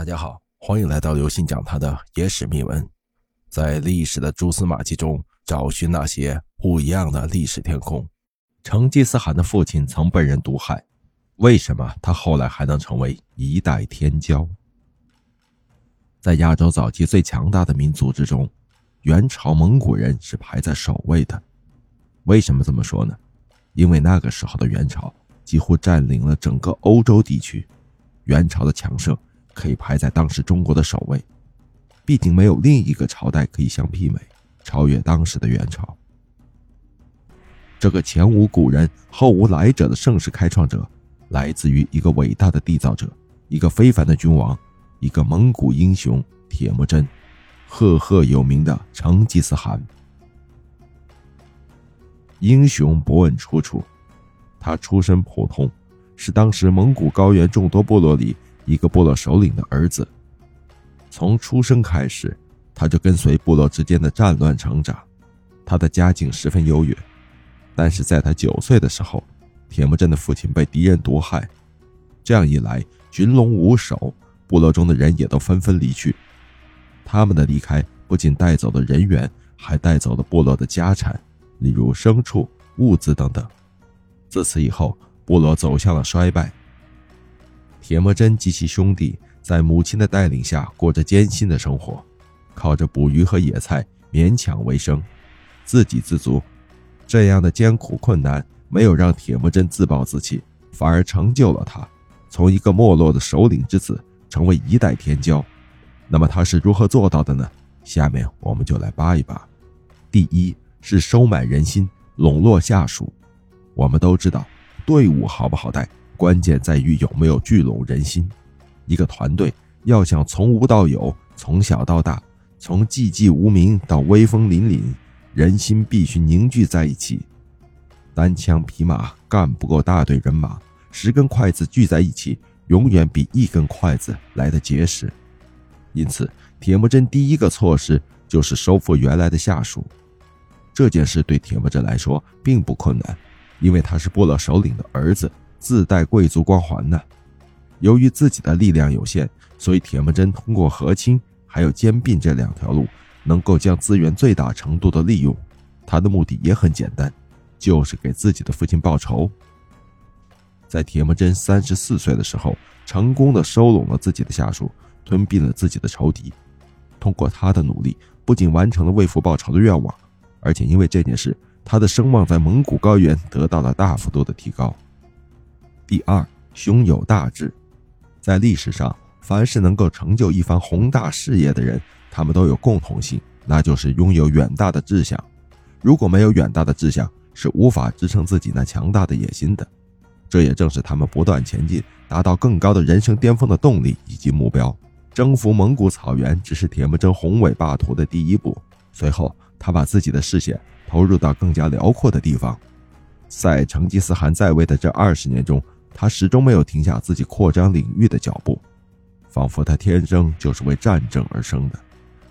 大家好，欢迎来到刘信讲他的野史秘闻，在历史的蛛丝马迹中找寻那些不一样的历史天空。成吉思汗的父亲曾被人毒害，为什么他后来还能成为一代天骄？在亚洲早期最强大的民族之中，元朝蒙古人是排在首位的。为什么这么说呢？因为那个时候的元朝几乎占领了整个欧洲地区，元朝的强盛。可以排在当时中国的首位，毕竟没有另一个朝代可以相媲美，超越当时的元朝。这个前无古人后无来者的盛世开创者，来自于一个伟大的缔造者，一个非凡的君王，一个蒙古英雄铁木真，赫赫有名的成吉思汗。英雄不问出处，他出身普通，是当时蒙古高原众多部落里。一个部落首领的儿子，从出生开始，他就跟随部落之间的战乱成长。他的家境十分优越，但是在他九岁的时候，铁木真的父亲被敌人毒害。这样一来，群龙无首，部落中的人也都纷纷离去。他们的离开不仅带走了人员，还带走了部落的家产，例如牲畜、物资等等。自此以后，部落走向了衰败。铁木真及其兄弟在母亲的带领下过着艰辛的生活，靠着捕鱼和野菜勉强为生，自给自足。这样的艰苦困难没有让铁木真自暴自弃，反而成就了他，从一个没落的首领之子成为一代天骄。那么他是如何做到的呢？下面我们就来扒一扒。第一是收买人心，笼络下属。我们都知道，队伍好不好带？关键在于有没有聚拢人心。一个团队要想从无到有，从小到大，从寂寂无名到威风凛凛，人心必须凝聚在一起。单枪匹马干不过大队人马，十根筷子聚在一起，永远比一根筷子来得结实。因此，铁木真第一个措施就是收复原来的下属。这件事对铁木真来说并不困难，因为他是部落首领的儿子。自带贵族光环呢。由于自己的力量有限，所以铁木真通过和亲还有兼并这两条路，能够将资源最大程度的利用。他的目的也很简单，就是给自己的父亲报仇。在铁木真三十四岁的时候，成功的收拢了自己的下属，吞并了自己的仇敌。通过他的努力，不仅完成了为父报仇的愿望，而且因为这件事，他的声望在蒙古高原得到了大幅度的提高。第二，胸有大志，在历史上，凡是能够成就一番宏大事业的人，他们都有共同性，那就是拥有远大的志向。如果没有远大的志向，是无法支撑自己那强大的野心的。这也正是他们不断前进、达到更高的人生巅峰的动力以及目标。征服蒙古草原只是铁木真宏伟霸图的第一步，随后他把自己的视线投入到更加辽阔的地方。在成吉思汗在位的这二十年中，他始终没有停下自己扩张领域的脚步，仿佛他天生就是为战争而生的。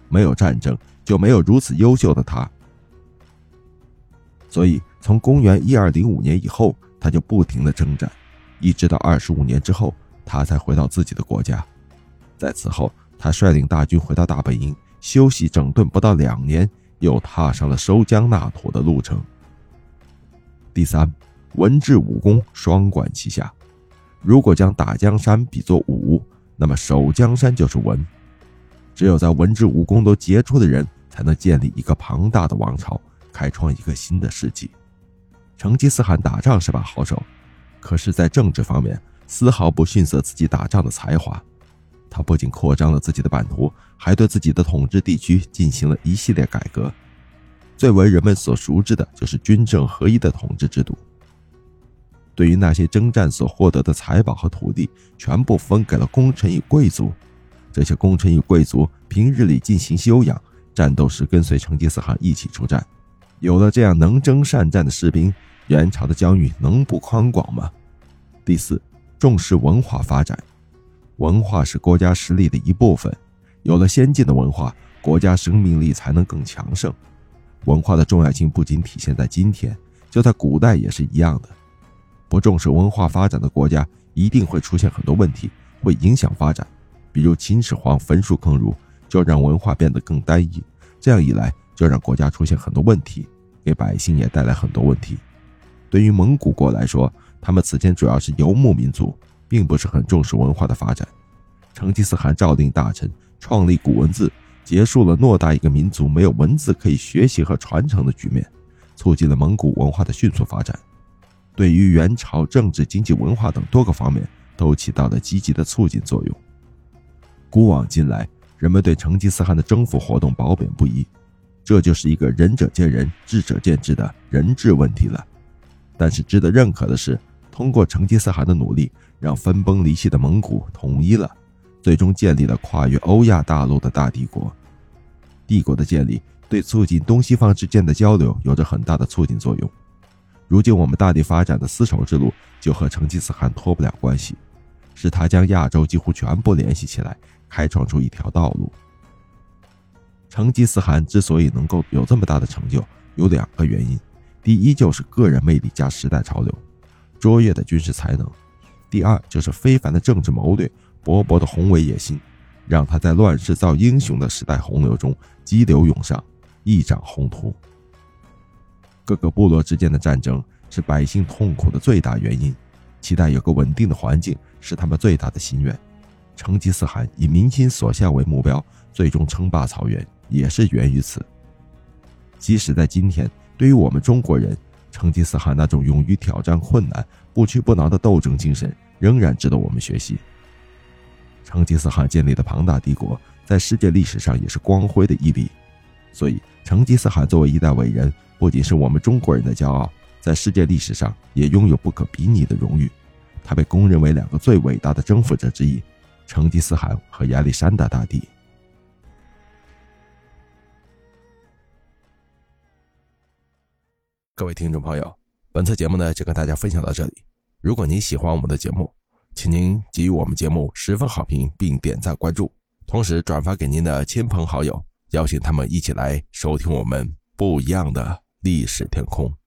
没有战争，就没有如此优秀的他。所以，从公元一二零五年以后，他就不停的征战，一直到二十五年之后，他才回到自己的国家。在此后，他率领大军回到大本营，休息整顿不到两年，又踏上了收疆纳土的路程。第三。文治武功双管齐下，如果将打江山比作武，那么守江山就是文。只有在文治武功都杰出的人，才能建立一个庞大的王朝，开创一个新的世纪。成吉思汗打仗是把好手，可是，在政治方面丝毫不逊色自己打仗的才华。他不仅扩张了自己的版图，还对自己的统治地区进行了一系列改革。最为人们所熟知的就是军政合一的统治制度。对于那些征战所获得的财宝和土地，全部分给了功臣与贵族。这些功臣与贵族平日里进行休养，战斗时跟随成吉思汗一起出战。有了这样能征善战的士兵，元朝的疆域能不宽广吗？第四，重视文化发展。文化是国家实力的一部分，有了先进的文化，国家生命力才能更强盛。文化的重要性不仅体现在今天，就在古代也是一样的。不重视文化发展的国家，一定会出现很多问题，会影响发展。比如秦始皇焚书坑儒，就让文化变得更单一。这样一来，就让国家出现很多问题，给百姓也带来很多问题。对于蒙古国来说，他们此前主要是游牧民族，并不是很重视文化的发展。成吉思汗诏令大臣创立古文字，结束了偌大一个民族没有文字可以学习和传承的局面，促进了蒙古文化的迅速发展。对于元朝政治、经济、文化等多个方面都起到了积极的促进作用。古往今来，人们对成吉思汗的征服活动褒贬不一，这就是一个仁者见仁、智者见智的人治问题了。但是值得认可的是，通过成吉思汗的努力，让分崩离析的蒙古统一了，最终建立了跨越欧亚大陆的大帝国。帝国的建立对促进东西方之间的交流有着很大的促进作用。如今我们大地发展的丝绸之路就和成吉思汗脱不了关系，是他将亚洲几乎全部联系起来，开创出一条道路。成吉思汗之所以能够有这么大的成就，有两个原因。第一就是个人魅力加时代潮流，卓越的军事才能；第二就是非凡的政治谋略、勃勃的宏伟野心，让他在乱世造英雄的时代洪流中激流勇上，一展宏图。各个部落之间的战争是百姓痛苦的最大原因，期待有个稳定的环境是他们最大的心愿。成吉思汗以民心所向为目标，最终称霸草原，也是源于此。即使在今天。对于我们中国人，成吉思汗那种勇于挑战困难、不屈不挠的斗争精神，仍然值得我们学习。成吉思汗建立的庞大帝国，在世界历史上也是光辉的一笔。所以，成吉思汗作为一代伟人，不仅是我们中国人的骄傲，在世界历史上也拥有不可比拟的荣誉。他被公认为两个最伟大的征服者之一：成吉思汗和亚历山大大帝。各位听众朋友，本次节目呢就跟大家分享到这里。如果您喜欢我们的节目，请您给予我们节目十分好评，并点赞关注，同时转发给您的亲朋好友，邀请他们一起来收听我们不一样的历史天空。